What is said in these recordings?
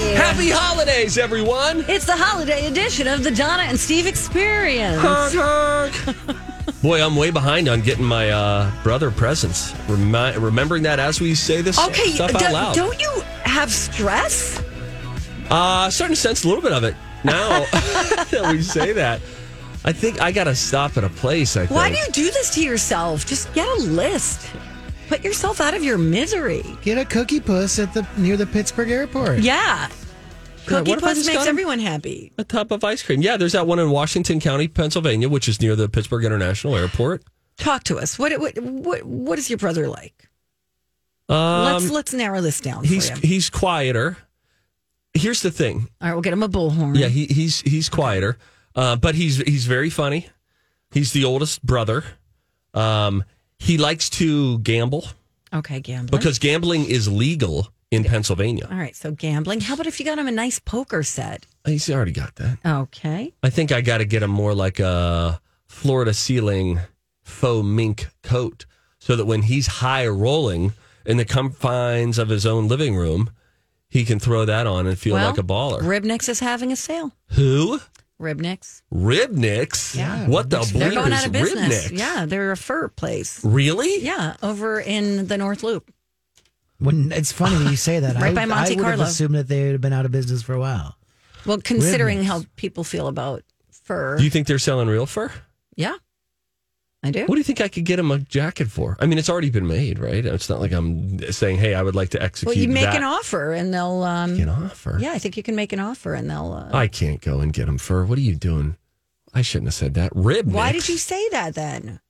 Happy holidays, everyone! It's the holiday edition of the Donna and Steve Experience. Boy, I'm way behind on getting my uh, brother presents. Remi- remembering that as we say this Okay, stuff out do- loud. don't you have stress? Uh, starting to sense a little bit of it now that we say that. I think I got to stop at a place. I think. Why do you do this to yourself? Just get a list. Put yourself out of your misery. Get a cookie puss at the near the Pittsburgh airport. Yeah. Cookie what Puss makes everyone happy. a tub of ice cream? Yeah, there's that one in Washington County, Pennsylvania, which is near the Pittsburgh International Airport. Talk to us. What what what, what is your brother like? Um, let's let's narrow this down he's for you. he's quieter. Here's the thing. All right, we'll get him a bullhorn. Yeah, he, he's he's quieter, uh, but he's he's very funny. He's the oldest brother. Um, he likes to gamble Okay, gambling. because gambling is legal in Pennsylvania. All right, so gambling. How about if you got him a nice poker set? He's already got that. Okay. I think I got to get him more like a Florida ceiling faux mink coat, so that when he's high rolling in the confines of his own living room, he can throw that on and feel like a baller. Ribnick's is having a sale. Who? Ribnick's. Ribnick's? Yeah. What the They're bleep going is out of business. Ribnick's? Yeah, they're a fur place. Really? Yeah, over in the North Loop. When it's funny when you say that, Right I, by Monte I would Carlo. have assumed that they would have been out of business for a while. Well, considering Ribnick's. how people feel about fur. Do you think they're selling real fur? yeah, I do. What do you think I could get him a jacket for? I mean, it's already been made, right? It's not like I'm saying, "Hey, I would like to execute." Well, you make that. an offer and they'll. Um, Make an offer. Yeah, I think you can make an offer and they'll. Uh, I can't go and get him fur. What are you doing? I shouldn't have said that. Rib. why did you say that then?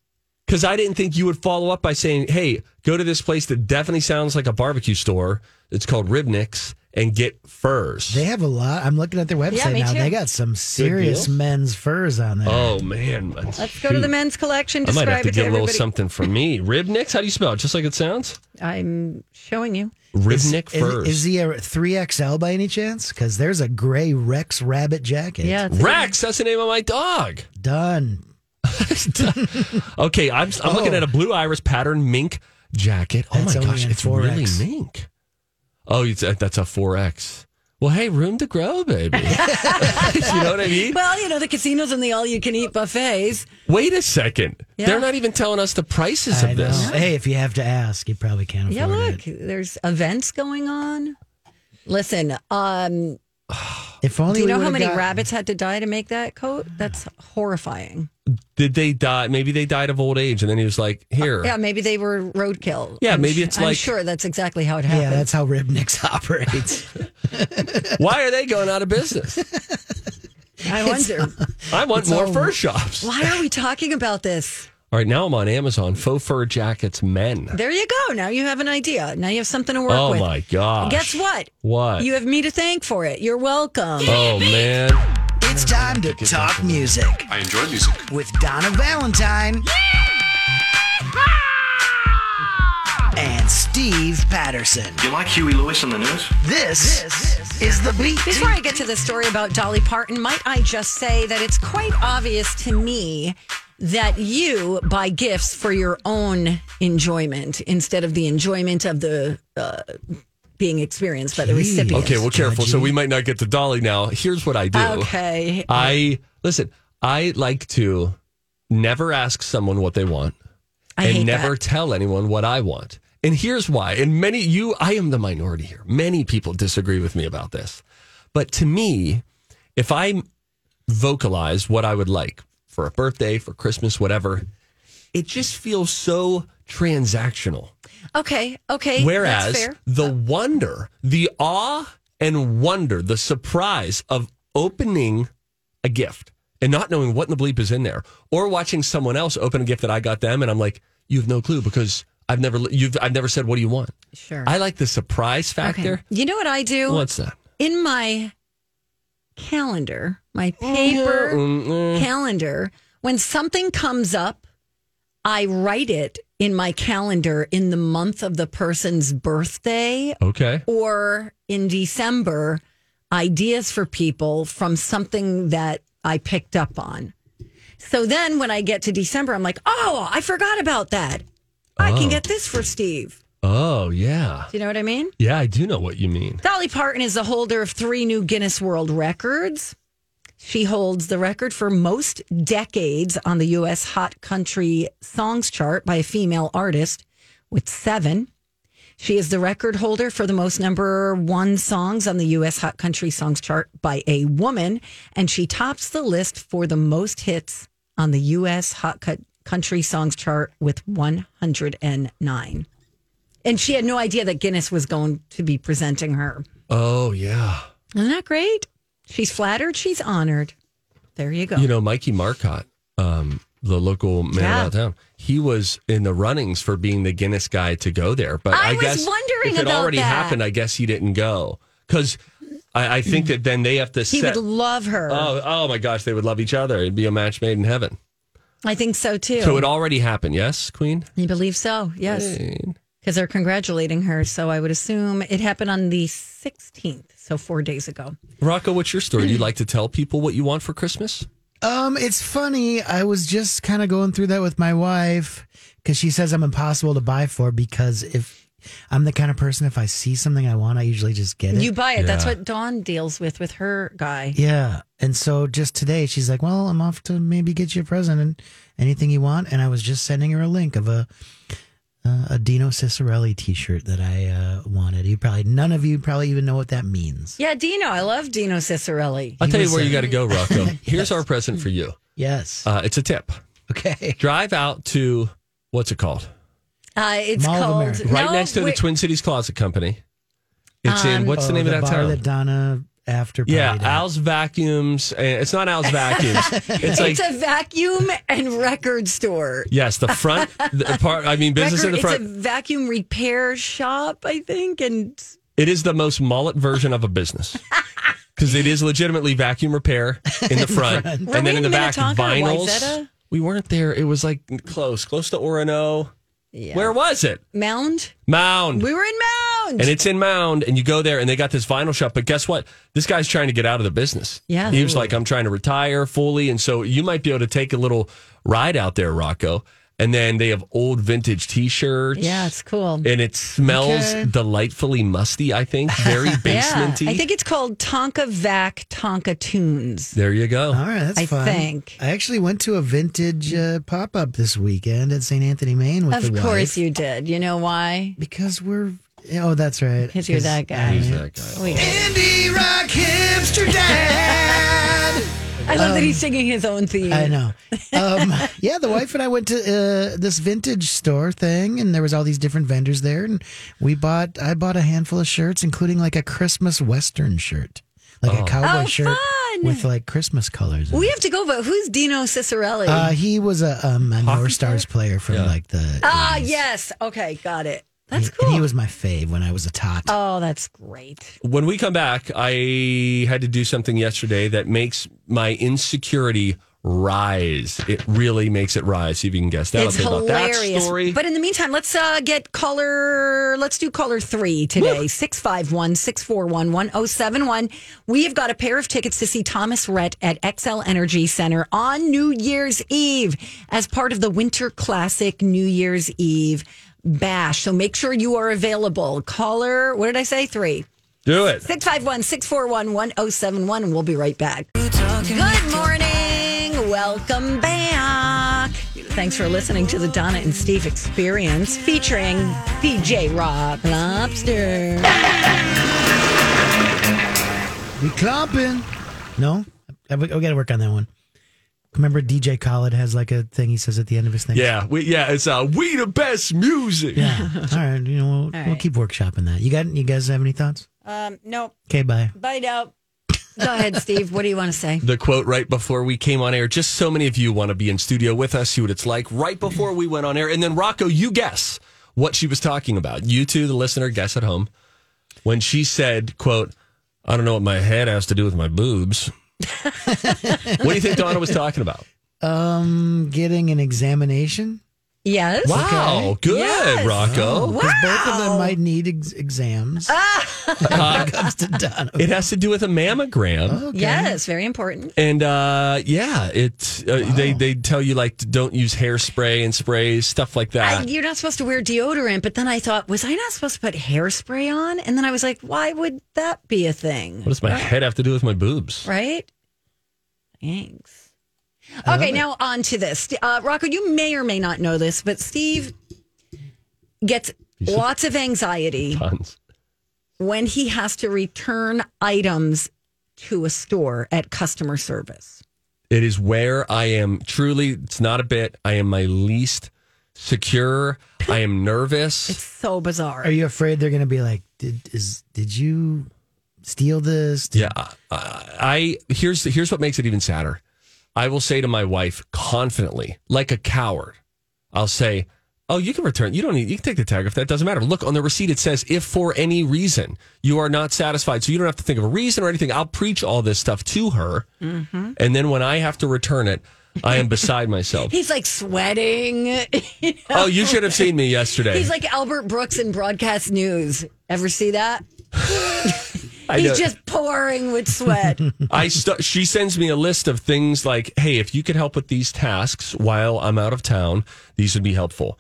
Because I didn't think you would follow up by saying, "Hey, go to this place that definitely sounds like a barbecue store. It's called Ribnick's, and get furs." They have a lot. I'm looking at their website me now. too. They got some serious men's furs on there. oh man, Let's go to the men's collection. I might have to it get a little something for me. Ribnick's. How do you spell it? Just like it sounds. I'm showing you. Ribnick is, furs. Is he a 3XL by any chance? Because there's a gray Rex rabbit jacket. Yeah, it's a- Rex. That's the name of my dog. Done. Okay, I'm, I'm looking Oh. at a blue iris pattern mink jacket. Oh That's my gosh, it's 4X. really mink. Oh, it's, that's a 4X. Well, hey, room to grow, baby. you know what I mean? Well, you know the casinos and the all-you-can-eat buffets. Wait a second. Yeah. They're not even telling us the prices I of know. this. Hey, if you have to ask, you probably can't afford it. Yeah, look, it. there's events going on. Listen, um, If only do you know how many got- rabbits had to die to make that coat? That's horrifying. Did they die? Maybe they died of old age, and then he was like, "Here, Yeah, maybe they were roadkill. Yeah, I'm maybe su- it's I'm like- sure that's exactly how it happened. Yeah, that's how Ribnick's operates. why are they going out of business? I wonder I want more all- fur shops. why are we talking about this? All right, now I'm on Amazon. Faux fur jackets, men. There you go. Now you have an idea. Now you have something to work Oh with. Oh my gosh! Guess what? What? You have me to thank for it. You're welcome. oh man! It's time to talk music I enjoy music. with Donna Valentine and Steve Patterson. You like Huey Lewis on the news? This, is the beat. Before I get to the story about Dolly Parton, might I just say that it's quite obvious to me that you buy gifts for your own enjoyment instead of the enjoyment of the uh, being experienced by the recipient. Okay, well, careful. So we might not get to Dolly now. Here's what I do. Okay. I listen. I like to never ask someone what they want, I and never that. tell anyone what I want. And here's why. And many you, I am the minority here. Many people disagree with me about this. But to me, if I vocalize what I would like for a birthday, for Christmas, whatever, it just feels so transactional. Okay, okay. Whereas the wonder, the awe and wonder, the surprise of opening a gift and not knowing what in the bleep is in there, or watching someone else open a gift that I got them, and I'm like, you have no clue because I've never you've I've never said what do you want. Sure. I like the surprise okay. factor. You know what I do? What's that? in my calendar, my paper Mm, calendar, when something comes up, I write it in my calendar in the month of the person's birthday Okay. or in December, ideas for people from something that I picked up on. So then when I get to December, I'm like, oh, I forgot about that. I can Oh. get this for Steve. Oh yeah, Do you know what I mean? yeah. I do know what you mean. Dolly Parton is the holder of three new Guinness World Records. She holds the record for most decades on the U.S. Hot Country Songs chart by a female artist with seven. She is the record holder for the most number one songs on the U.S. Hot Country Songs chart by a woman, and she tops the list for the most hits on the U.S. Hot Country Songs chart with 109. And she had no idea that Guinness was going to be presenting her. Oh yeah. Isn't that great? She's flattered, she's honored. There you go. You know, Mikey Marcotte, um, the local man Yeah. about town, he was in the runnings for being the Guinness guy to go there. But I I, was guess wondering if it about already that. happened, I guess he didn't go because I, I think that then they have to he set. would love her. oh, oh my gosh, they would love each other. It'd be a match made in heaven. I think so too. So it already happened, yes, Queen. you believe so? Yes. Because they're congratulating her. So I would assume it happened on the 16th. So four days ago. Rocco, what's your story? Do you like to tell people what you want for Christmas? Um, it's funny. I was just kind of going through that with my wife because she says I'm impossible to buy for because if I'm the kind of person if I see something I want, I usually just get it. You buy it. That's what Dawn deals with with her guy. yeah. And so just today, she's like, "Well, I'm off to maybe get you a present and anything you want." And I was just sending her a link of a uh, a Dino Ciccarelli T-shirt that I uh, wanted. You probably none of you probably even know what that means. Yeah, Dino. I love Dino Ciccarelli. I'll He tell you was, where you got to go, Rocco. Here's our present for you. Yes. Uh, it's a tip. okay. Drive out to what's it called? Uh, it's Mall of called America. Right No, next to the wait. Twin Cities Closet Company. It's in what's the Oh, name of that bar town? that Donna after party yeah, did. Al's Vacuums. uh, It's not Al's Vacuums. It's like It's a vacuum and record store. yes, the front the part. I mean, business in Record, the it's a vacuum repair shop, I think, and It is the most mullet version of a business. Because it is legitimately vacuum repair in the front, and Were then we in in the back vinyls. We weren't there. It was like close, close to Orono. Where was it? Mound. Mound. We were in Mound. And it's in Mound, and you go there, and they got this vinyl shop. But guess what? This guy's trying to get out of the business. Yeah. he was like, "I'm trying to retire fully," and so you might be able to take a little ride out there, Rocco. And then they have old vintage T-shirts. yeah, it's cool. and it smells Okay. delightfully musty. I think very yeah, basementy. I think it's called Tonka Vac Tonka Tunes. there you go. All right, that's I fun. think. I actually went to a vintage uh, pop up this weekend at St. Anthony, Main with Of the course wife. you did. You know why? because we're. Oh, that's right. Because you're that guy. Who's that guy? We- Indie rock hipster dad. I love that he's singing his own theme. I know. Um, yeah, the wife and I went to uh, this vintage store thing, and there was all these different vendors there, and we bought. I bought a handful of shirts, including like a Christmas Western shirt, like a cowboy Oh, shirt fun. with like Christmas colors. in We it. have to go, but who's Dino Ciccarelli? Uh, he was a, um, a North Stars player from Yeah. like the. ah, 80s. yes. Okay, got it. That's And cool. he was my fave when I was a tot. oh, that's great. When we come back, I had to do something yesterday that makes my insecurity rise. It really makes it rise. See if you can guess that. it's I'll tell about that hilarious. story. But in the meantime, let's uh, get caller. Let's do caller three today. 651 641 1071. We have got a pair of tickets to see Thomas Rhett at Xcel Energy Center on New Year's Eve as part of the Winter Classic New Year's Eve bash. So make sure you are available. Caller, what did I say? Three. do it. 651 641 1071. And we'll be right back. Good morning. Welcome back. Thanks for listening to the Donna and Steve Experience featuring DJ Rock Lobster. We clumping. No, I, we got to work on that one. Remember, DJ Khaled has like a thing he says at the end of his thing. Yeah, we, yeah, it's uh, we the best music. Yeah. All right. You know, we'll, we'll keep workshopping that. You got? You guys have any thoughts? Um, no, Okay. Bye. bye now. Go ahead, Steve. What do you want to say? The quote right before we came on air. Just so many of you want to be in studio with us, see what it's like right before we went on air. And then Rocco, you guess what she was talking about. You two, the listener, guess at home. When she said, quote, I don't know what my head has to do with my boobs. What do you think Donna was talking about? Um, getting an examination Yes. Wow, good, Yes. Rocco. because both of them might need ex- exams. when it comes to Donna. It has to do with a mammogram. Okay. Yes, very important. And uh, yeah, it's uh, they they tell you like don't use hairspray and sprays stuff like I, that. you're not supposed to wear deodorant, but then I thought, was I not supposed to put hairspray on? And then I was like, why would that be a thing? what does my head have to do with my boobs? Right? Thanks. Okay, now on to this. Uh, Rocco, you may or may not know this, but Steve gets lots of anxiety Tons. when he has to return items to a store at customer service. It is where I am truly. It's not a bit. I am my least secure. I am nervous. It's so bizarre. Are you afraid they're going to be like, did is did you steal this? Did- Yeah, I, I here's here's what makes it even sadder. I will say to my wife confidently, like a coward, I'll say, "Oh, you can return. You don't need. You can take the tag if that doesn't matter. Look on the receipt. It says if for any reason you are not satisfied, so you don't have to think of a reason or anything. I'll preach all this stuff to her, Mm-hmm. and then when I have to return it, I am beside myself. He's like sweating. oh, you should have seen me yesterday. He's like Albert Brooks in broadcast news. Ever see that? He's just pouring with sweat. I st- she sends me a list of things like, "Hey, if you could help with these tasks while I'm out of town, these would be helpful."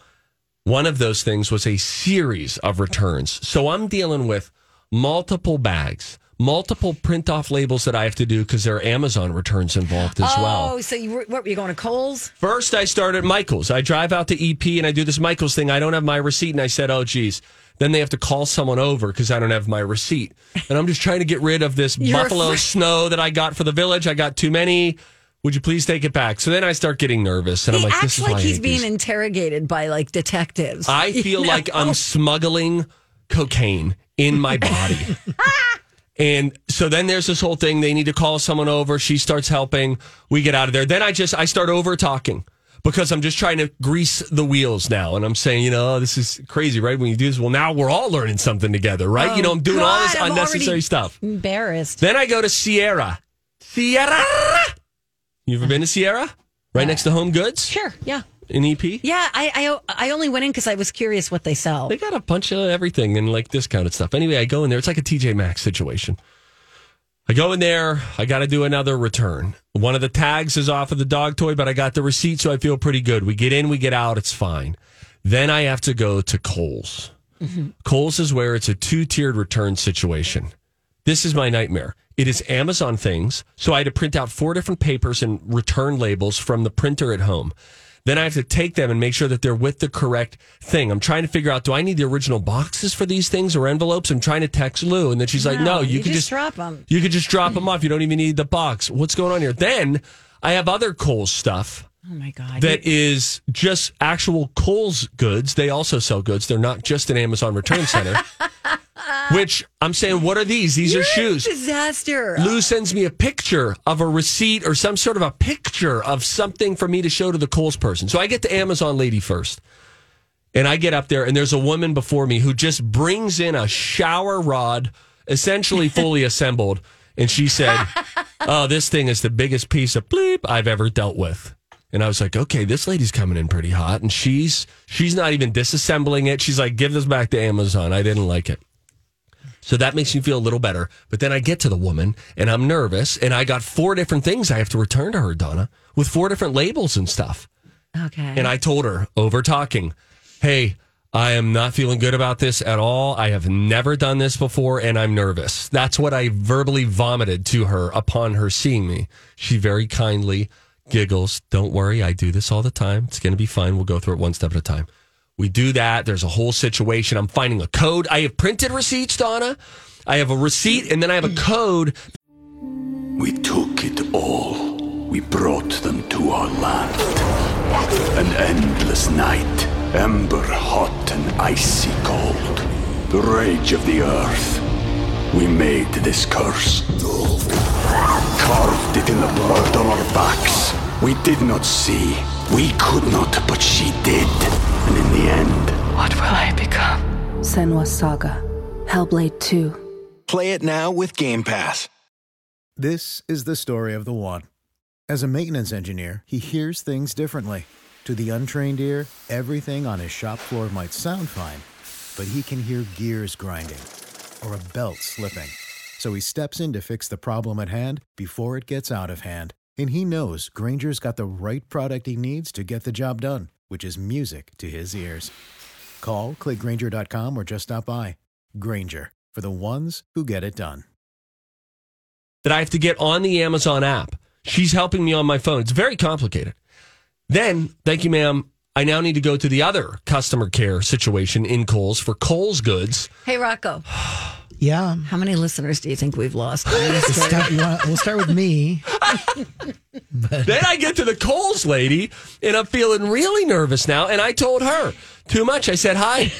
One of those things was a series of returns. So I'm dealing with multiple bags, multiple print off labels that I have to do because there are Amazon returns involved as oh, well. Oh, so you were, what were you going to Kohl's? First, I start at Michael's. I drive out to EP and I do this Michael's thing. I don't have my receipt, and I said, "Oh, geez." Then they have to call someone over because I don't have my receipt, and I'm just trying to get rid of this buffalo snow that I got for the village. I got too many. Would you please take it back? So then I start getting nervous, and He I'm like, "This is like he's being these. interrogated by like detectives. I You feel know? like I'm smuggling cocaine in my body. and so then there's this whole thing. They need to call someone over. She starts helping. We get out of there. Then I just I start over talking because I'm just trying to grease the wheels now. And I'm saying, you know, this is crazy, right? When you do this, well, now we're all learning something together, right? you oh, know, I'm doing all this Oh, I'm unnecessary stuff. embarrassed. Then I go to Sierra. Sierra. You ever been to Sierra? Right next to Home Goods Sure, yeah, in EP? yeah. I I, I only went in because I was curious what they sell. They got a bunch of everything and like discounted stuff. Anyway, I go in there. It's like a TJ Maxx situation. I go in there. I got to do another return. One of the tags is off of the dog toy, but I got the receipt, so I feel pretty good. We get in, we get out. It's fine. Then I have to go to Kohl's. Mm-hmm. Kohl's is where it's a two tiered return situation. This is my nightmare. It is Amazon things. So I had to print out four different papers and return labels from the printer at home. Then I have to take them and make sure that they're with the correct thing. I'm trying to figure out do I need the original boxes for these things or envelopes? I'm trying to text Lou, and then she's like, "No, you, you can just drop 'em." You could just drop them off. You don't even need the box. What's going on here?" Then I have other Kohl's stuff oh my god! that is just actual Kohl's goods. They also sell goods. They're not just an Amazon return center. Which I'm saying, what are these? These You're are a shoes. disaster. Lou sends me a picture of a receipt or some sort of a picture of something for me to show to the Kohl's person. So I get the Amazon lady first. And I get up there, and there's a woman before me who just brings in a shower rod, essentially fully assembled. And she said, Oh, this thing is the biggest piece of bleep I've ever dealt with. And I was like, okay, this lady's coming in pretty hot. And she's she's not even disassembling it. She's like, give this back to Amazon. I didn't like it. So that makes me feel a little better. But then I get to the woman and I'm nervous and I got four different things I have to return to her, Donna, with four different labels and stuff. okay. And I told her over talking, hey, I am not feeling good about this at all. I have never done this before and I'm nervous. That's what I verbally vomited to her upon her seeing me. She very kindly giggles. Don't worry, I do this all the time. It's going to be fine. We'll go through it one step at a time. We do that. There's a whole situation. I'm finding a code. I have printed receipts, Donna. I have a receipt and then I have a code We took it all. We brought them to our land. An endless night, ember hot and icy cold. The rage of the earth. We made this curse. Carved it in the blood on our backs. We did not see. We could not, but she did. And in the end, What will I become? Senua's Saga. Hellblade 2. Play it now with Game Pass. This is the story of the one. As a maintenance engineer, he hears things differently. To the untrained ear, everything on his shop floor might sound fine, but he can hear gears grinding or a belt slipping. So he steps in to fix the problem at hand before it gets out of hand. And he knows Grainger's got the right product he needs to get the job done, which is music to his ears. Call, clickgrainger.com, or just stop by. Granger, for the ones who get it done. that I have to get on the Amazon app. She's helping me on my phone. It's very complicated. Then, thank you, ma'am. I now need to go to the other customer care situation in Kohl's for Kohl's goods. Hey, Rocco, Yeah. how many listeners do you think we've lost? We'll start, you want- we'll start with me. Then I get to the Kohl's lady and I'm feeling really nervous now. And I told her too much. I said, Hi,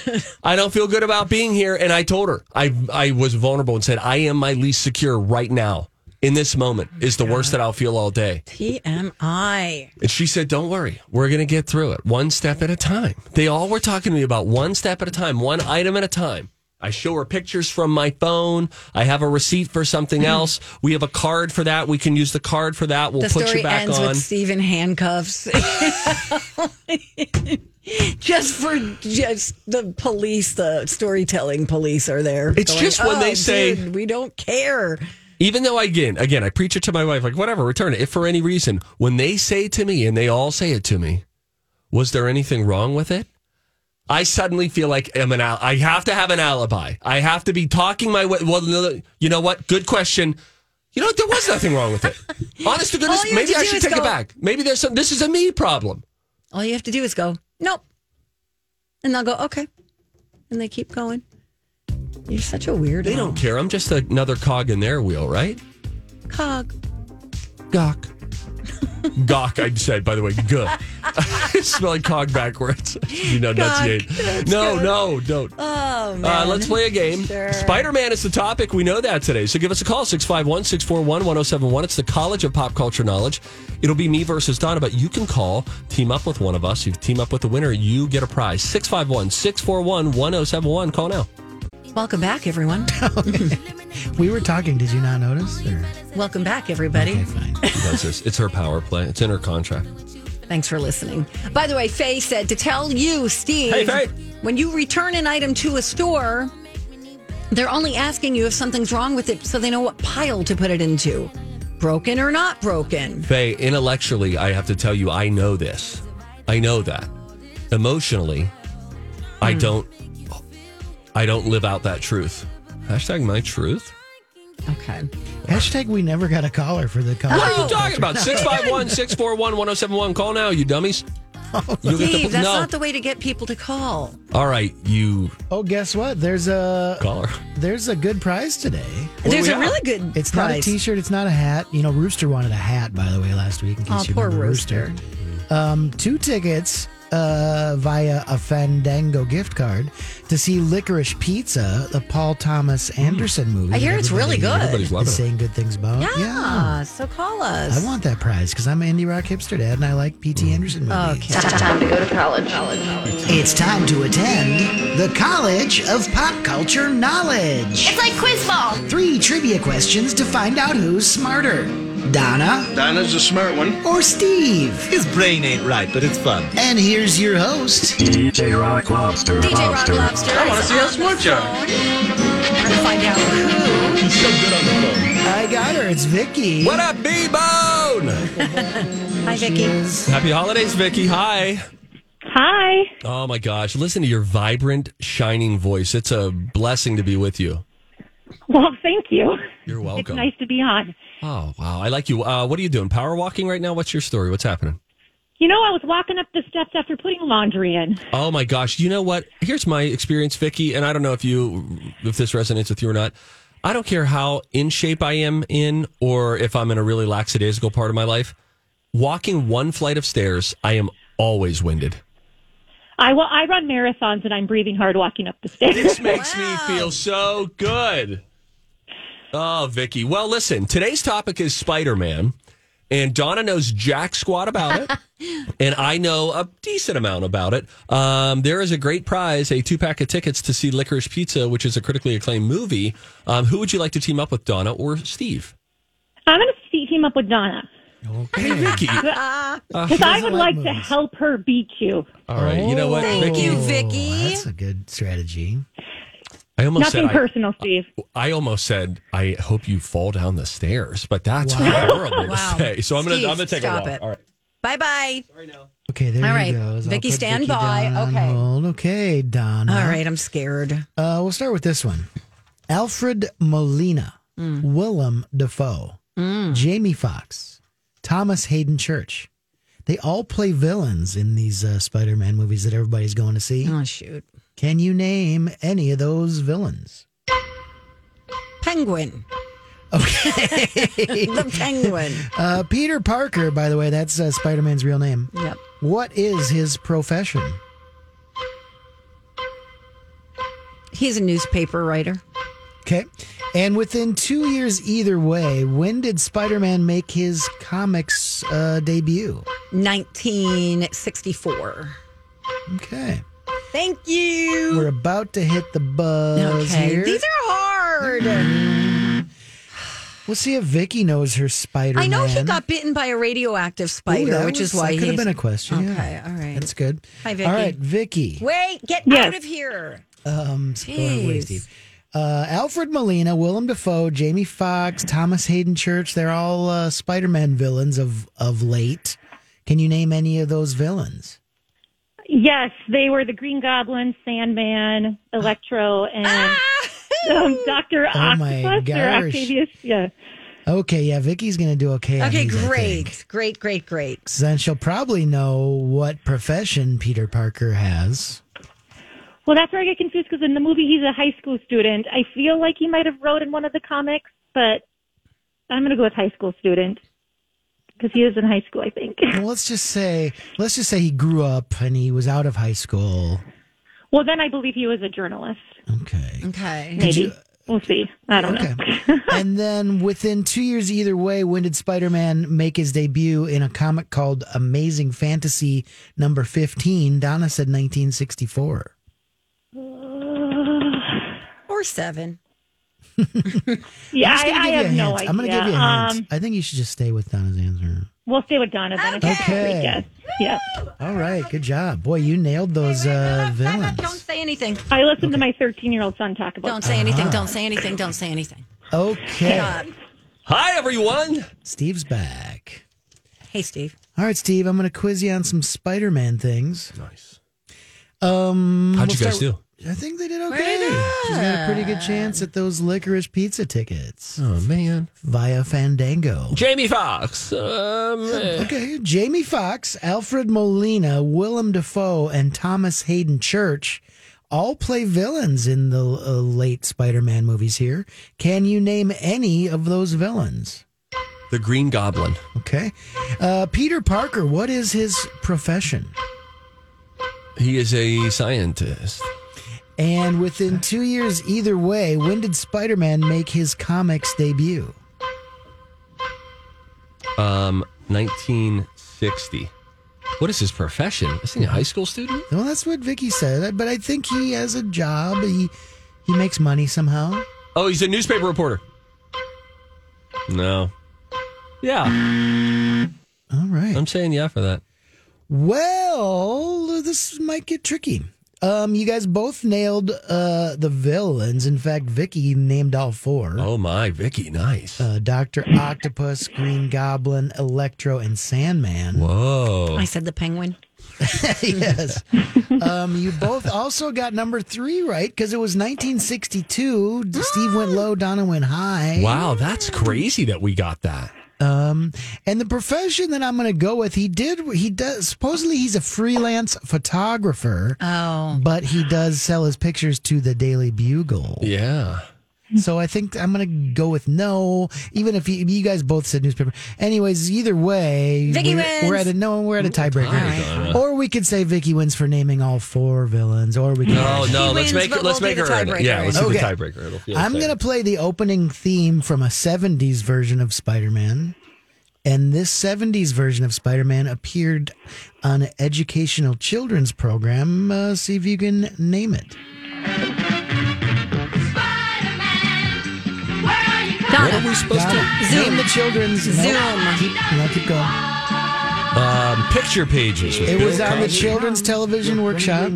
I don't feel good about being here. And I told her I, I was vulnerable and said, I am my least secure right now. In this moment is the worst that I'll feel all day. TMI. And she said, Don't worry, we're going to get through it one step at a time. They all were talking to me about one step at a time, one item at a time. I show her pictures from my phone. I have a receipt for something else. We have a card for that. We can use the card for that. We'll The put you back ends on. with Steve in handcuffs. just for just the police, the storytelling police are there. It's just when they oh, say- "Dude, we don't care. Even though again, again, I preach it to my wife, like whatever, return it. If for any reason, when they say to me, and they all say it to me, was there anything wrong with it? I suddenly feel like I'm an al- I have to have an alibi. I have to be talking my way. Well, you know what? Good question. You know what? There was nothing wrong with it. Honest to goodness, All you have maybe to I should take go- it back. Maybe there's some. This is a me problem. All you have to do is go, nope. And they'll go, okay. And they keep going. You're such a weirdo. They don't care. I'm just another cog in their wheel, right? Cog. Gawk. Gawk, I said, by the way. Good. Spelling cog backwards. you know, enunciate. No, no, don't. Oh, man. Uh, let's play a game. Sure. Spider Man is the topic. We know that today. So give us a call 651 641 1071. It's the College of Pop Culture Knowledge. It'll be me versus Donna, but you can call, team up with one of us. You team up with the winner, you get a prize. 651 641 1071. Call now. Welcome back, everyone. We were talking. Did you not notice? Or? Welcome back, everybody. Okay, fine. She does this. It's her power play, it's in her contract. Thanks for listening. By the way, Faye said to tell you, Steve, Hey, Faye. when you return an item to a store, they're only asking you if something's wrong with it so they know what pile to put it into. Broken or not broken. Faye, intellectually, I have to tell you, I know this. I know that. Emotionally, I hmm. don't. I don't live out that truth. Hashtag my truth. Okay. Hashtag we never got a caller for the college. What are you talking about? 651 641 1071. Call now, you dummies. You'll get Steve, that's no. not the way to get people to call. All right, you Oh, guess what? There's a caller. there's a good prize today. do There's we a have? really good It's not a prize. T-shirt. It's not a hat. You know, Rooster wanted a hat, by the way, last week. In case Oh, you poor remember Rooster. Um, two tickets uh, via a Fandango gift card to see Licorice Pizza, the Paul Thomas Anderson movie. I hear that it's really good. Everybody's loving Is it. saying good things about. Yeah, so call us. I want that prize because I'm an indie rock hipster dad and I like P.T. Anderson movies. Okay. Time to go to college. It's time to attend the College of Pop Culture Knowledge. It's like quiz ball. Three trivia questions to find out who's smarter Donna Donna's a smart one. or Steve. His brain ain't right, but it's fun. And here's your host, DJ Rock Lobster. DJ Rock Lobster. I want to see how smart you are. on the phone. Trying to find out who. He's so good on the phone. I got her. It's Vicky. What up, B-Bone? Hi, Vicky. Happy holidays, Vicky. Hi. Hi. Oh, my gosh. Listen to your vibrant, shining voice. It's a blessing to be with you. Well, thank you. You're welcome. It's nice to be on. Oh, wow. I like you. Uh, what are you doing? Power walking right now? What's your story? What's happening? You know, I was walking up the steps after putting laundry in. Oh my gosh! You know what? Here's my experience, Vicky, and I don't know if you if this resonates with you or not. I don't care how in shape I am in, or if I'm in a really lackadaisical part of my life. Walking one flight of stairs, I am always winded. I well, I run marathons and I'm breathing hard walking up the stairs. This makes me feel so good. Oh, Vicky. Well, listen, today's topic is Spider Man, and Donna knows jack squat about it, and I know a decent amount about it. Um, there is a great prize, a two pack of tickets to see Licorice Pizza, which is a critically acclaimed movie. Um, who would you like to team up with, Donna or Steve? I'm going to team up with Donna Hey, Vicky. because Uh, I would like like to help her beat you. All right. You know what, Thank Vicky? you, Oh, Vicky. That's a good strategy. I almost Nothing said I, personal, Steve. I almost said I hope you fall down the stairs, but that's horrible Wow. to say. So I'm gonna Steve, I'm gonna take stop a walk. it. All right. Bye bye. Okay, there All you go. I'll Vicky, stand Vicky by. down Okay. hold. Okay, Donna. All right, I'm scared. Uh, we'll start with this one. Alfred Molina, Mm. Willem Dafoe, Jamie Foxx, Thomas Haden Church. They all play villains in these uh, Spider-Man movies that everybody's going to see. Oh shoot. Can you name any of those villains? Penguin. Okay. The penguin. uh, Peter Parker, by the way, that's uh, Spider-Man's real name. Yep. What is his profession? He's a newspaper writer. Okay. And within two years, either way, when did Spider Man make his comics uh, debut? 1964. Okay. Thank you. We're about to hit the buzz okay. here. These are hard. we'll see if Vicky knows her Spider I know he got bitten by a radioactive spider, which is why that could have been a question. Okay, yeah. all right. That's good. Hi, Vicky. All right, Vicky. Wait, get Yes. out of here. Um, away, Jeez. Steve. Uh, Alfred Molina, Willem Dafoe, Jamie Foxx, Thomas Haden Church, they're all uh, Spider Man villains of, of late. Can you name any of those villains? Yes, they were the Green Goblin, Sandman, Electro, and um, Doctor Oh, my Octopus or gosh. Octavius. Yeah. Okay, yeah, Vicky's going to do okay. on Okay, these, great. Great, great, great. So then she'll probably know what profession Peter Parker has. Well, that's where I get confused because in the movie he's a high school student. I feel like he might have wrote in one of the comics, but I'm going to go with high school student because he is in high school, I think. Well, let's just say, let's just say he grew up and he was out of high school. well, then I believe he was a journalist. Okay. Okay. Maybe. we'll see. I don't Okay. know. and then within two years, either way, when did Spider Man make his debut in a comic called Amazing Fantasy number 15? Donna said 1964. Or seven. Yeah, I'm I, gonna I give you have a no hint. idea. I'm going to give you a hint. Um, I think you should just stay with Donna's answer. we'll stay with Donna then. It's a Okay. great. Yeah. All right. Good job. Boy, you nailed those uh, Don't say anything. I listened to my 13 year old son talk about Don't say anything. Don't say anything. Don't say anything. Okay. Hi everyone. Steve's back. hey, Steve. All right, Steve, I'm going to quiz you on some Spider Man things. Nice. Um, How'd we'll you guys start- do? I think they did okay. Pretty She's got a pretty good chance at those licorice pizza tickets Oh man. via Fandango. Jamie Foxx. Um, eh. Okay, Jamie Foxx, Alfred Molina, Willem Dafoe, and Thomas Haden Church all play villains in the uh, late Spider-Man movies. Here, can you name any of those villains? the Green Goblin. Okay, uh, Peter Parker. What is his profession? He is a scientist. And within two years, either way, when did Spider-Man make his comics debut? Um, 1960. What is his profession? Is he a high school student? Well, that's what Vicky said, but I think he has a job. He he makes money somehow. Oh, he's a newspaper reporter. No. Yeah, All right. I'm saying yeah for that. Well, this might get tricky. Um, you guys both nailed uh the villains. In fact, Vicky named all four. Oh my, Vicky, nice. Uh, Doctor Octopus, Green Goblin, Electro, and Sandman. Whoa. I said the penguin. yes. Um, you both also got number three right because it was 1962. Steve went low, Donna went high. Wow, that's crazy that we got that. Um, and the profession that I'm going to go with, he did, he does, supposedly he's a freelance photographer, Oh. but he does sell his pictures to the Daily Bugle. Yeah. So I think I'm going to go with no, even if you, you guys both said newspaper. Anyways, either way, Vicky we're, wins. we're at a no, we're at a tiebreaker. Or we could say Vicky wins for naming all four villains. Or we could. No, He no, wins, let's make it. Let's we'll make do her earn it. tiebreaker. Yeah, let's do Okay. the tiebreaker. It'll feel I'm fair. going to play the opening theme from a 70s version of Spider Man. And this 70s version of Spider Man appeared on an educational children's program. Uh, see if you can name it. What are we supposed to? it. Zoom. Name the children's. Zoom. Keep, no, keep going. Um, picture pages. With It Bill was on the Children's Television Workshop.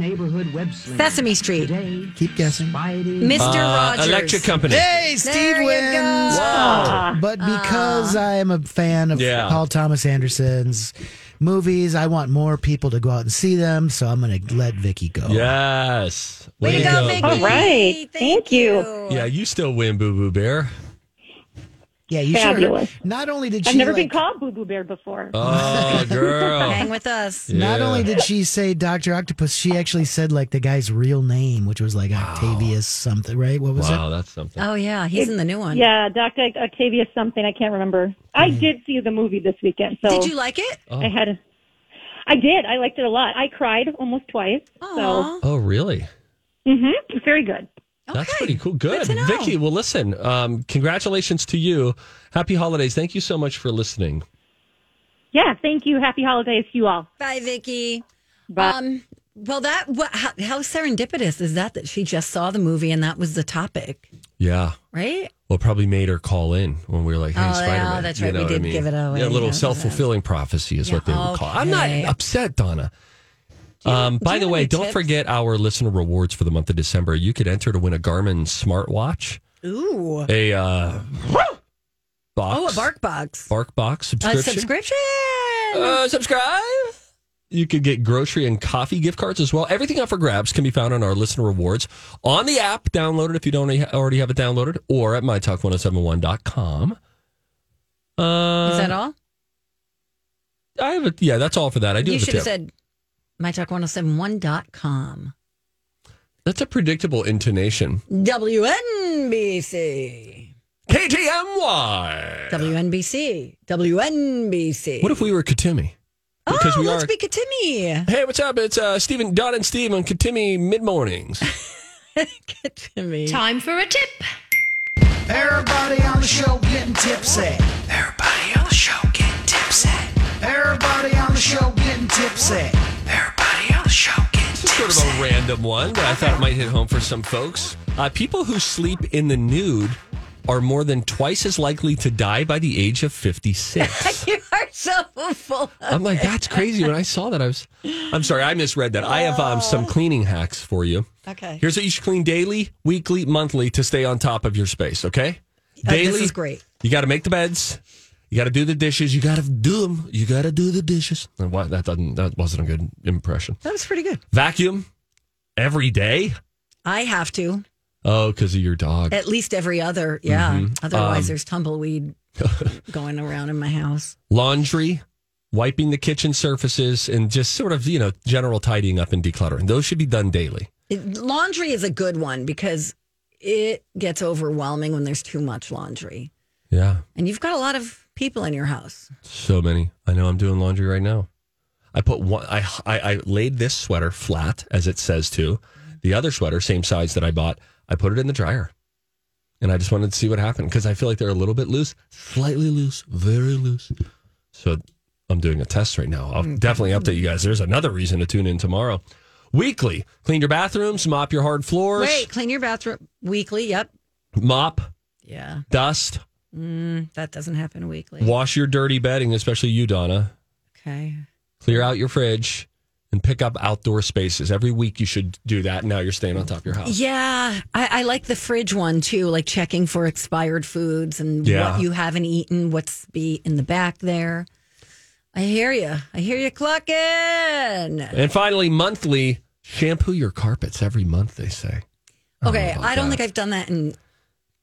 Sesame Street. Keep guessing. Mr. Uh, Rogers. Electric Company. Hey, Steve There you wins. go. Wow. But because I am a fan of Yeah. Paul Thomas Anderson's movies, I want more people to go out and see them. So I'm going to let Vicky go. Yes. Way to go, Vicky. All right. Thank you. Yeah, you still win, Boo Boo Bear. Yeah, you Fabulous. sure. Not only did she I've never like, been called Boo Boo Bear before. Oh, girl. Hang with us. Not only did she say Doctor Octopus, she actually said like the guy's real name, which was like Octavius something, right? What was Wow, it? that's something. Oh yeah, he's in the new one. yeah, Dr. Octavius something. I can't remember. I did see the movie this weekend. So Did you like it? I had a, I did. I liked it a lot. I cried almost twice. Aw. Oh, really? So, hmm very good. That's pretty cool. Good. to know. Vicky, well, listen, um, congratulations to you. Happy holidays. Thank you so much for listening. Yeah, thank you. Happy holidays to you all. Bye, Vicky. Bye. Um, well, that what, how, how serendipitous is that that she just saw the movie and that was the topic, Yeah. right? Well, probably made her call in when we were like, hey, Oh, Spider Man. that's right. We did give it away. Yeah, a little self fulfilling prophecy is what they would call it. I'm not upset, Donna. Um, by the way, don't tips? forget our listener rewards for the month of December. You could enter to win a Garmin smartwatch, Ooh. a uh, box, Oh, a bark box. bark box A subscription. subscription. Uh, subscribe. You could get grocery and coffee gift cards as well. Everything up for grabs can be found on our listener rewards on the app. Download it if you don't already have it downloaded or at mytalk1071.com. Uh, is that all? I have a, yeah, that's all for that. I do You have a should have said mytalk1071.com. That's a predictable intonation. WNBC. KTMY. WNBC. WNBC. What if we were Katimi? Because oh, we let's are. be Katimi. Hey, what's up? It's uh, Stephen, Don, and Steve on Katimi mid mornings. Katimi. Time for a tip. Everybody on the show getting tipsy. Everybody on the show getting tipsy. Everybody on the show getting tipsy. Everybody on the show getting sort of a random one, but I thought it might hit home for some folks. Uh, people who sleep in the nude are more than twice as likely to die by the age of 56. You are so full. Of I'm like, that's crazy. When I saw that, I was, I'm sorry, I misread that. I have um, some cleaning hacks for you. Okay. Here's what you should clean daily, weekly, monthly to stay on top of your space, okay? Uh, Daily. this is great. You got to make the beds. You got to do the dishes. You got to do them. You got to do the dishes. And what? That doesn't. That wasn't a good impression. That was pretty good. Vacuum every day. I have to Oh, because of your dog. at least every other. Yeah. Mhm. Otherwise, Um, there's tumbleweed going around in my house. Laundry, wiping the kitchen surfaces, and just sort of you know general tidying up and decluttering. Those should be done daily. It, laundry is a good one because it gets overwhelming when there's too much laundry, Yeah, and you've got a lot of people in your house. so many. I know I'm doing laundry right now. I put one. I I, I laid this sweater flat as it says to. The other sweater, same size that I bought, I put it in the dryer. And I just wanted to see what happened because I feel like they're a little bit loose, slightly loose, very loose. So I'm doing a test right now. I'll definitely mm-hmm. update you guys. There's another reason to tune in tomorrow. Weekly, clean your bathrooms, mop your hard floors, Wait, clean your bathroom weekly. Yep. mop, Yeah. dust, Mm, that doesn't happen weekly. wash your dirty bedding, especially you, Donna. Okay. Clear out your fridge and pick up outdoor spaces. Every week you should do that. Now you're staying on top of your house. Yeah, I, I like the fridge one too, like checking for expired foods and Yeah. what you haven't eaten, what's be in the back there. I hear you. I hear you clucking. And finally, monthly, shampoo your carpets every month, they say. I don't Okay, I don't think I've done that in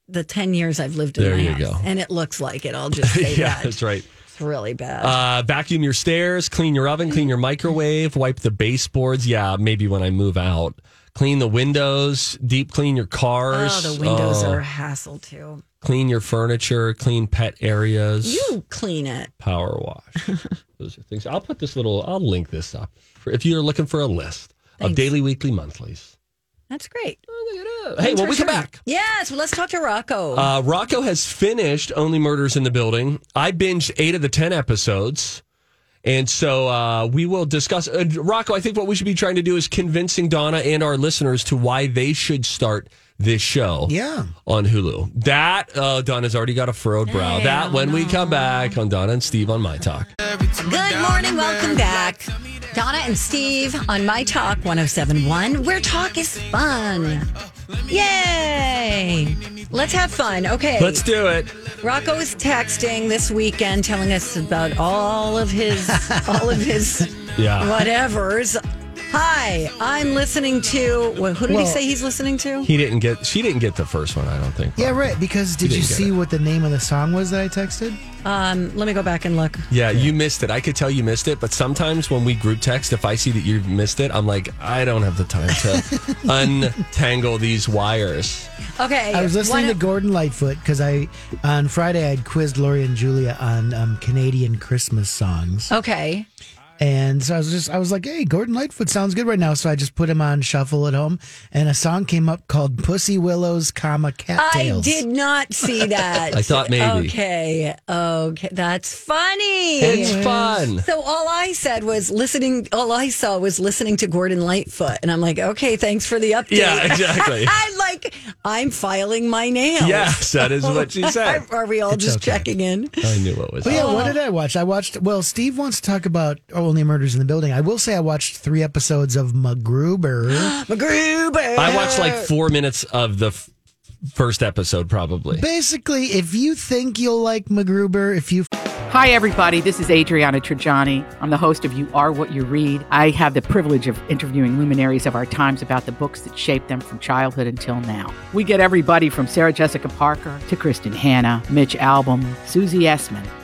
the ten years I've lived in There my you house, go. and it looks like it. I'll just say yeah, that that's right. it's really bad. Uh, vacuum your stairs, clean your oven, clean your microwave, wipe the baseboards. Yeah, maybe when I move out. Clean the windows, deep clean your cars. Oh, the windows Oh, are a hassle too. Clean your furniture, clean pet areas. You clean it. Power wash. Those are things. I'll put this little, I'll link this up for, if you're looking for a list of daily, weekly, monthlies. That's great. Hey, when we come back, Yes, well, let's talk to Rocco. uh, Rocco has finished Only Murders in the Building. I binged eight of the 10 episodes. And so uh, we will discuss. Uh, Rocco, I think what we should be trying to do is convincing Donna and our listeners to why they should start this show Yeah. on Hulu. That, uh, Donna's already got a furrowed brow. Hey, that I when we come back on Donna and Steve on My Talk. Good morning. Welcome back. Donna and Steve on My Talk 1071, where talk is fun. Yay! Let's have fun. Okay. Let's do it. Rocco is texting this weekend telling us about all of his all of his Yeah. whatevers. Hi, I'm listening to well, who did he Well- say he's listening to? He didn't get, she didn't get the first one, I don't think. Yeah, right. Because did You you didn't get see it. what the name of the song was that I texted? Um, let me go back and look. Yeah, you missed it. I could tell you missed it, but sometimes when we group text, if I see that you've missed it, I'm like, I don't have the time to untangle these wires. Okay. I was listening one to Gordon Lightfoot because I on Friday I'd quizzed Lori and Julia on um, Canadian Christmas songs, Okay. And so I was just I was like, "Hey, Gordon Lightfoot sounds good right now." So I just put him on shuffle at home, and a song came up called "Pussy Willows, comma Cattails. I did not see that. I thought maybe. Okay. Okay. That's funny. It's fun. So all I said was listening. All I saw was listening to Gordon Lightfoot, and I'm like, okay, thanks for the update. Yeah, exactly. I'm like, I'm filing my nails. Yes, that is what she said. Are we all It's just okay. checking in? I knew what was But yeah, what did I watch? I watched. Well, Steve wants to talk about oh, Only Murders in the Building. I will say I watched three episodes of MacGruber. MacGruber. I watched like four minutes of the f- first episode, probably. Basically, if you think you'll like MacGruber, if you Hi, everybody. This is Adriana Trigiani. I'm the host of You Are What You Read. I have the privilege of interviewing luminaries of our times about the books that shaped them from childhood until now. We get everybody from Sarah Jessica Parker to Kristin Hannah, Mitch Albom, Susie Essman,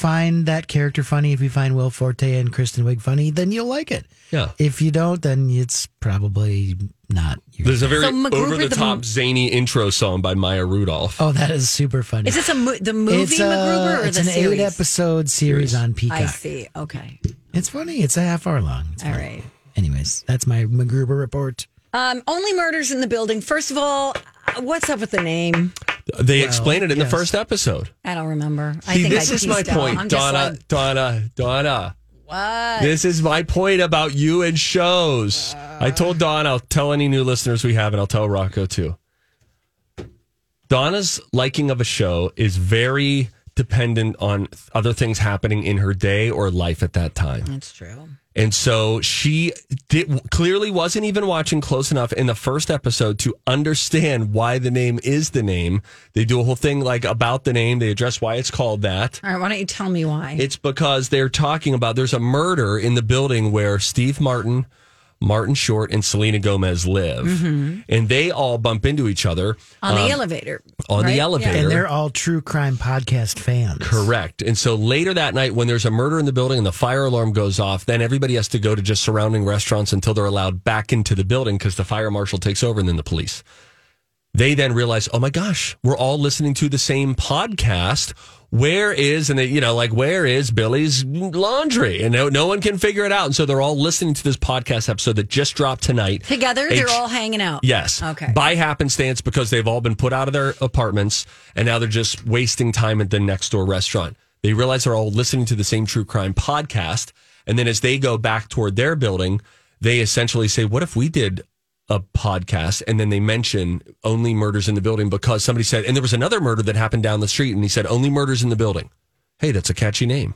Find that character funny, if you find Will Forte and Kristen Wiig funny, then you'll like it. Yeah. If you don't, then it's probably not. Your There's a very So MacGruber, over the the top m- zany intro song by Maya Rudolph. Oh, that is super funny. Is this a mo- the movie it's a, MacGruber or it's the an series? eight episode series on Peacock. I see. Okay. It's funny. It's a half hour long. It's All funny. right. Anyways, that's my MacGruber report. Um, only murders in the building. First of all, uh, what's up with the name? They explain it in the first episode. I don't remember. I think this I is my point, Donna, like, Donna, Donna. what? This is my point about you and shows. I told Dawn, I'll tell any new listeners we have, and I'll tell Rocco too. Donna's liking of a show is very dependent on other things happening in her day or life at that time. That's true. And so she did, clearly wasn't even watching close enough in the first episode to understand why the name is the name. They do a whole thing like about the name. They address why it's called that. All right. Why don't you tell me why? It's because they're talking about there's a murder in the building where Steve Martin, Martin Short, and Selena Gomez live. And they all bump into each other on the um, elevator. on the right? elevator. And they're all true crime podcast fans. Correct. And so later that night, when there's a murder in the building and the fire alarm goes off, then everybody has to go to just surrounding restaurants until they're allowed back into the building because the fire marshal takes over and then the police. They then realize, oh my gosh, we're all listening to the same podcast. Where is, and they, you know, like, where is Billy's laundry? And no, no one can figure it out. And so they're all listening to this podcast episode that just dropped tonight. Together, they're all hanging out. Yes. Okay. By happenstance because they've all been put out of their apartments and now they're just wasting time at the next door restaurant. They realize they're all listening to the same true crime podcast. And then as they go back toward their building, they essentially say, What if we did a podcast? And then they mention only murders in the building because somebody said, and there was another murder that happened down the street. And he said, Only murders in the building. Hey, that's a catchy name.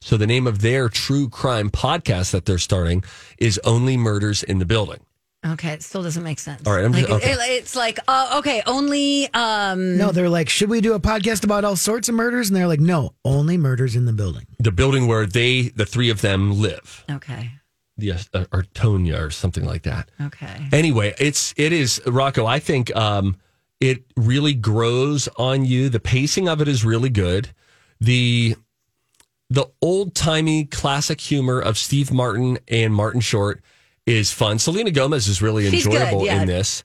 So the name of their true crime podcast that they're starting is Only Murders in the Building. Okay. It still doesn't make sense. All right, I'm like, just- okay. it- it's like, uh, okay, only. um No, they're like, should we do a podcast about all sorts of murders? And they're like, no, only murders in the building. the building where they, the three of them, live. Okay. Yes, uh, or Tonya or something like that. Okay. Anyway, it's it is Rocco. I think um, it really grows on you. The pacing of it is really good. The the old timey classic humor of Steve Martin and Martin Short is fun. Selena Gomez is really She's good, enjoyable yeah. in this,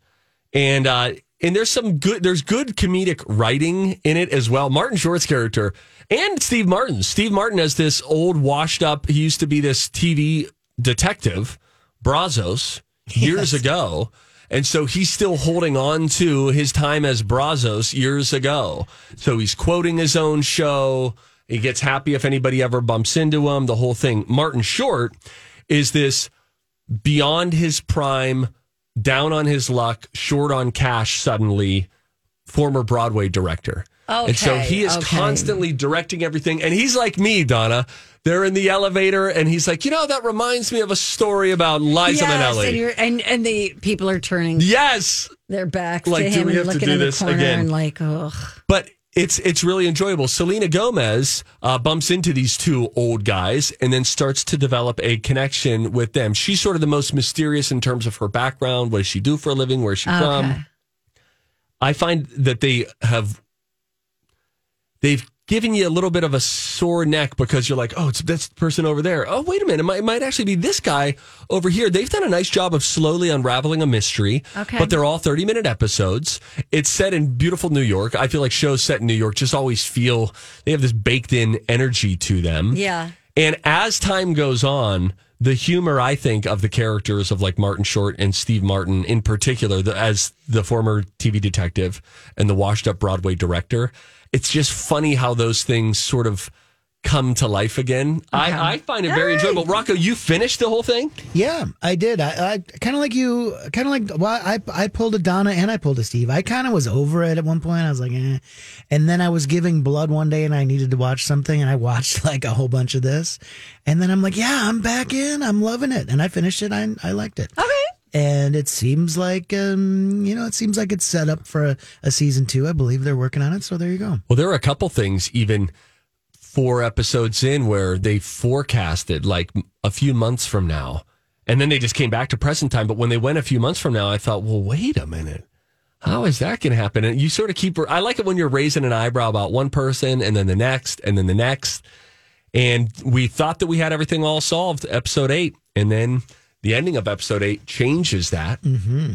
and uh, and there's some good there's good comedic writing in it as well. Martin Short's character and Steve Martin. Steve Martin as this old washed up. He used to be this TV detective, Brazzos, years ago. And so he's still holding on to his time as Brazzos years ago. So he's quoting his own show. He gets happy if anybody ever bumps into him, the whole thing. Martin Short is this beyond his prime, down on his luck, short on cash suddenly, former Broadway director. And so he is okay. constantly directing everything. And he's like me, Donna. They're in the elevator, and he's like, you know, that reminds me of a story about Liza yes, Minnelli. and, you're, and and the people are turning Yes, their backs Like, to do him we and have to looking do in the this corner again? and like, ugh. but it's it's really enjoyable. Selena Gomez uh, bumps into these two old guys and then starts to develop a connection with them. She's sort of the most mysterious in terms of her background. What does she do for a living? Where's she Okay. from? I find that they have they've given you a little bit of a sore neck because you're like, oh, it's this person over there. Oh, wait a minute, it might, it might actually be this guy over here. They've done a nice job of slowly unraveling a mystery. Okay. but they're all 30 minute episodes. It's set in beautiful New York. I feel like shows set in New York just always feel they have this baked in energy to them. Yeah. And as time goes on, the humor, I think, of the characters of like Martin Short and Steve Martin in particular, the, as the former TV detective and the washed up Broadway director, it's just funny how those things sort of come to life again. I, I find it very enjoyable. Rocco, you finished the whole thing? Yeah, I did. I, I kind of like you, kind of like, well, I, I pulled a Donna and I pulled a Steve. I kind of was over it at one point. I was like, eh. And then I was giving blood one day and I needed to watch something and I watched like a whole bunch of this. And then I'm like, yeah, I'm back in. I'm loving it. And I finished it. I, I liked it. Okay. And it seems like, um, you know, it seems like it's set up for a, a season two. I believe they're working on it. So there you go. Well, there are a couple things even four episodes in where they forecasted like a few months from now. And then they just came back to present time. But when they went a few months from now, I thought, well, wait a minute. How is that going to happen? And you sort of keep, I like it when you're raising an eyebrow about one person and then the next and then the next. And we thought that we had everything all solved, episode eight. And then the ending of episode eight changes that,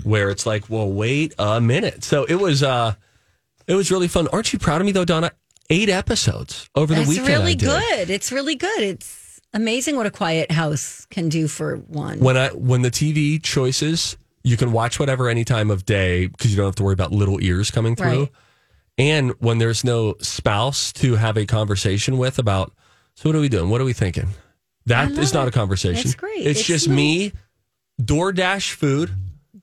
where it's like, well, wait a minute. So it was, uh, it was really fun. Aren't you proud of me though, Donna? Eight episodes over the weekend. I really good. It's really good. It's amazing what a quiet house can do for one. When I when the TV choices, you can watch whatever any time of day because you don't have to worry about little ears coming through. Right. And when there's no spouse to have a conversation with about, so what are we doing? What are we thinking? That is not a conversation. It's great. It's, It's just me, DoorDash food.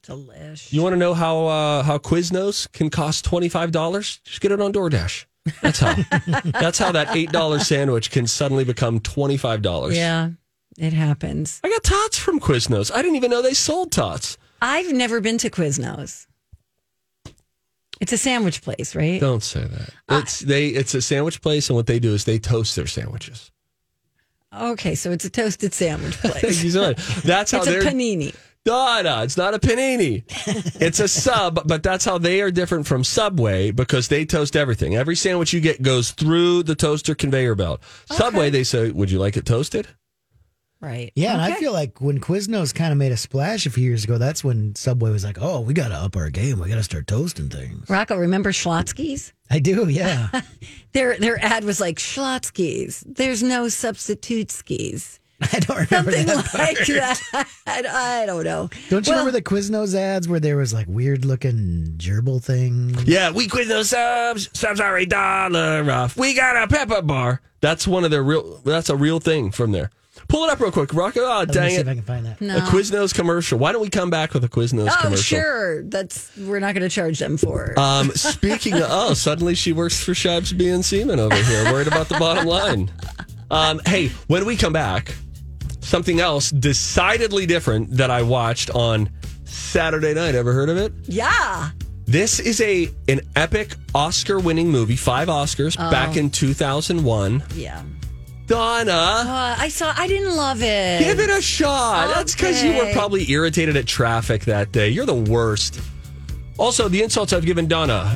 Delish. You want to know how uh, how Quiznos can cost twenty five dollars? Just get it on DoorDash. That's how. That's how that eight dollar sandwich can suddenly become twenty five dollars. Yeah, it happens. I got tots from Quiznos. I didn't even know they sold tots. I've never been to Quiznos. It's a sandwich place, right? Don't say that. It's they. It's a sandwich place, and what they do is they toast their sandwiches. Okay, so it's a toasted sandwich Thank place. you so much. That's how it's a they're. panini. No, no, it's not a panini. it's a sub, but that's how they are different from Subway because they toast everything. Every sandwich you get goes through the toaster conveyor belt. Subway, they say, "Would you like it toasted?" Right. Yeah, and I feel like when Quiznos kind of made a splash a few years ago, that's when Subway was like, "Oh, we got to up our game. We got to start toasting things." Rocco, remember Schlotzsky's? I do, yeah. Their their ad was like Schlotzsky's. There's no substitute skis. I don't remember Something that. like that. I don't know. Don't you Well, remember the Quiznos ads where there was like weird looking gerbil thing? Yeah, we Quiznos subs. Subs are a dollar off. We got a pepper bar. That's one of their real. That's a real thing from there. Pull it up real quick, Rocco. Oh, Let me dang see it! if I can find that. No. A Quiznos commercial. Why don't we come back with a Quiznos Oh, commercial? sure. That's we're not going to charge them for. it. Um, speaking of, oh, suddenly she works for Shibes B and Seaman over here, worried about the bottom line. Um, hey, when we come back, something else decidedly different that I watched on Saturday night. Ever heard of it? yeah. This is a an epic Oscar winning movie, five Oscars back in 2001. Yeah. Donna. Uh, I saw. I didn't love it. Give it a shot. That's because you were probably irritated at traffic that day. You're the worst. Also, the insults I've given Donna